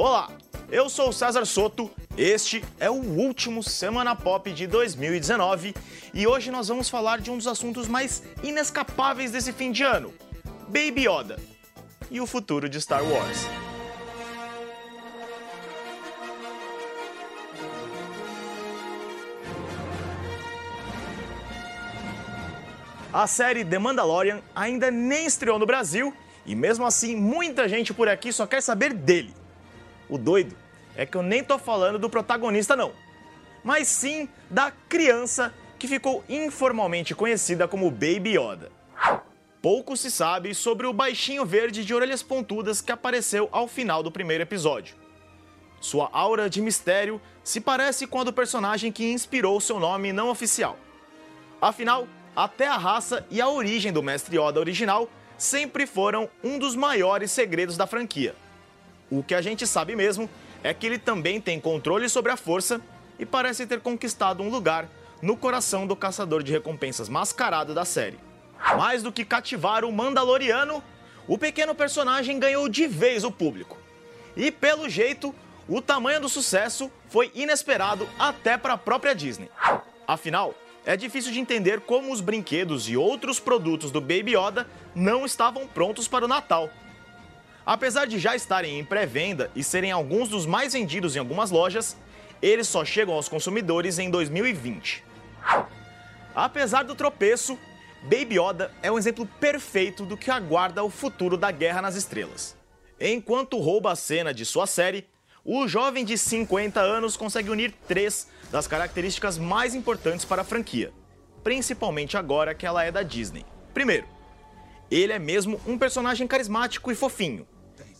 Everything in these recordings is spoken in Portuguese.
Olá, eu sou o César Soto, este é o último Semana Pop de 2019 e hoje nós vamos falar de um dos assuntos mais inescapáveis desse fim de ano: Baby Yoda e o futuro de Star Wars. A série The Mandalorian ainda nem estreou no Brasil e mesmo assim muita gente por aqui só quer saber dele. O doido é que eu nem tô falando do protagonista não, mas sim da criança que ficou informalmente conhecida como Baby Yoda. Pouco se sabe sobre o baixinho verde de orelhas pontudas que apareceu ao final do primeiro episódio. Sua aura de mistério se parece com a do personagem que inspirou seu nome não oficial. Afinal, até a raça e a origem do Mestre Yoda original sempre foram um dos maiores segredos da franquia. O que a gente sabe mesmo é que ele também tem controle sobre a força e parece ter conquistado um lugar no coração do caçador de recompensas mascarado da série. Mais do que cativar o Mandaloriano, o pequeno personagem ganhou de vez o público. E pelo jeito, o tamanho do sucesso foi inesperado até para a própria Disney. Afinal, é difícil de entender como os brinquedos e outros produtos do Baby Yoda não estavam prontos para o Natal. Apesar de já estarem em pré-venda e serem alguns dos mais vendidos em algumas lojas, eles só chegam aos consumidores em 2020. Apesar do tropeço, Baby Yoda é um exemplo perfeito do que aguarda o futuro da Guerra nas Estrelas. Enquanto rouba a cena de sua série, o jovem de 50 anos consegue unir três das características mais importantes para a franquia, principalmente agora que ela é da Disney. Primeiro, ele é mesmo um personagem carismático e fofinho,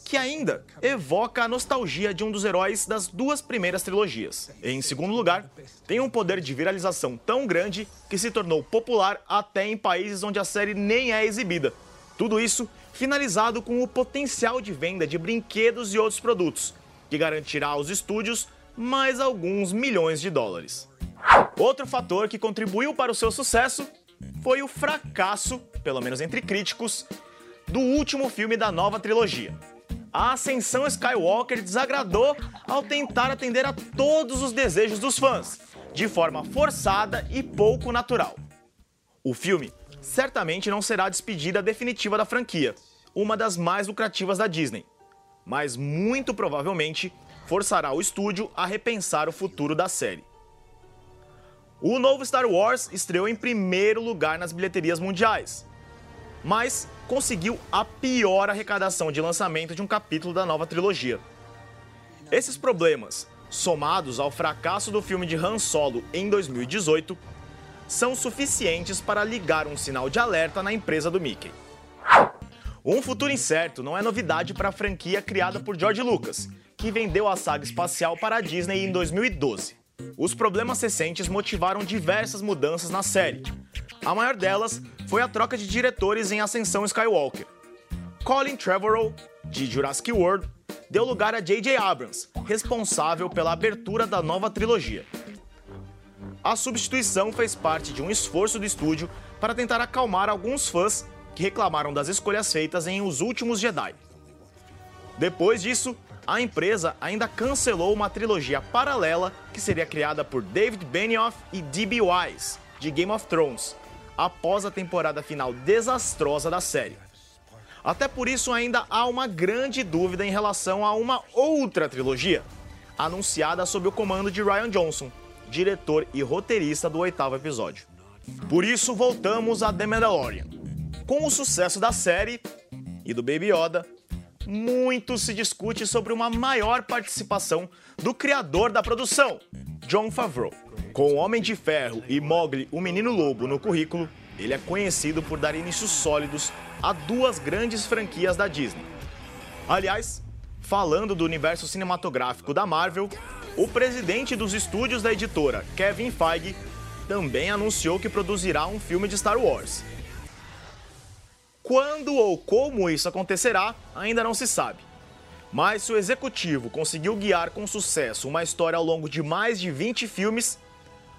que ainda evoca a nostalgia de um dos heróis das duas primeiras trilogias. Em segundo lugar, tem um poder de viralização tão grande que se tornou popular até em países onde a série nem é exibida. Tudo isso finalizado com o potencial de venda de brinquedos e outros produtos, que garantirá aos estúdios mais alguns milhões de dólares. Outro fator que contribuiu para o seu sucesso foi o fracasso, pelo menos entre críticos, do último filme da nova trilogia. A ascensão Skywalker desagradou ao tentar atender a todos os desejos dos fãs, de forma forçada e pouco natural. O filme certamente não será a despedida definitiva da franquia, uma das mais lucrativas da Disney, mas muito provavelmente forçará o estúdio a repensar o futuro da série. O novo Star Wars estreou em primeiro lugar nas bilheterias mundiais, mas conseguiu a pior arrecadação de lançamento de um capítulo da nova trilogia. Esses problemas, somados ao fracasso do filme de Han Solo em 2018, são suficientes para ligar um sinal de alerta na empresa do Mickey. Um futuro incerto não é novidade para a franquia criada por George Lucas, que vendeu a saga espacial para a Disney em 2012. Os problemas recentes motivaram diversas mudanças na série. A maior delas foi a troca de diretores em Ascensão Skywalker. Colin Trevorrow, de Jurassic World, deu lugar a J.J. Abrams, responsável pela abertura da nova trilogia. A substituição fez parte de um esforço do estúdio para tentar acalmar alguns fãs que reclamaram das escolhas feitas em Os Últimos Jedi. Depois disso, a empresa ainda cancelou uma trilogia paralela que seria criada por David Benioff e D.B. Wise, de Game of Thrones, após a temporada final desastrosa da série. Até por isso ainda há uma grande dúvida em relação a uma outra trilogia, anunciada sob o comando de Ryan Johnson, diretor e roteirista do oitavo episódio. Por isso voltamos a The Mandalorian. Com o sucesso da série e do Baby Yoda, muito se discute sobre uma maior participação do criador da produção, John Favreau. Com Homem de Ferro e Mowgli, o Menino Lobo, no currículo, ele é conhecido por dar inícios sólidos a duas grandes franquias da Disney. Aliás, falando do universo cinematográfico da Marvel, o presidente dos estúdios da editora, Kevin Feige, também anunciou que produzirá um filme de Star Wars. Quando ou como isso acontecerá, ainda não se sabe. Mas se o executivo conseguiu guiar com sucesso uma história ao longo de mais de 20 filmes,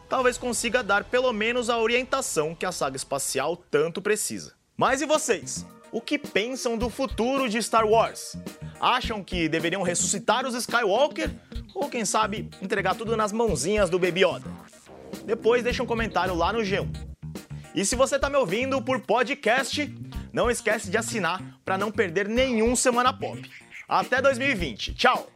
talvez consiga dar pelo menos a orientação que a saga espacial tanto precisa. Mas e vocês? O que pensam do futuro de Star Wars? Acham que deveriam ressuscitar os Skywalker? Ou quem sabe entregar tudo nas mãozinhas do Baby Yoda? Depois deixa um comentário lá no G1. E se você está me ouvindo por podcast, não esquece de assinar para não perder nenhum Semana Pop. Até 2020. Tchau!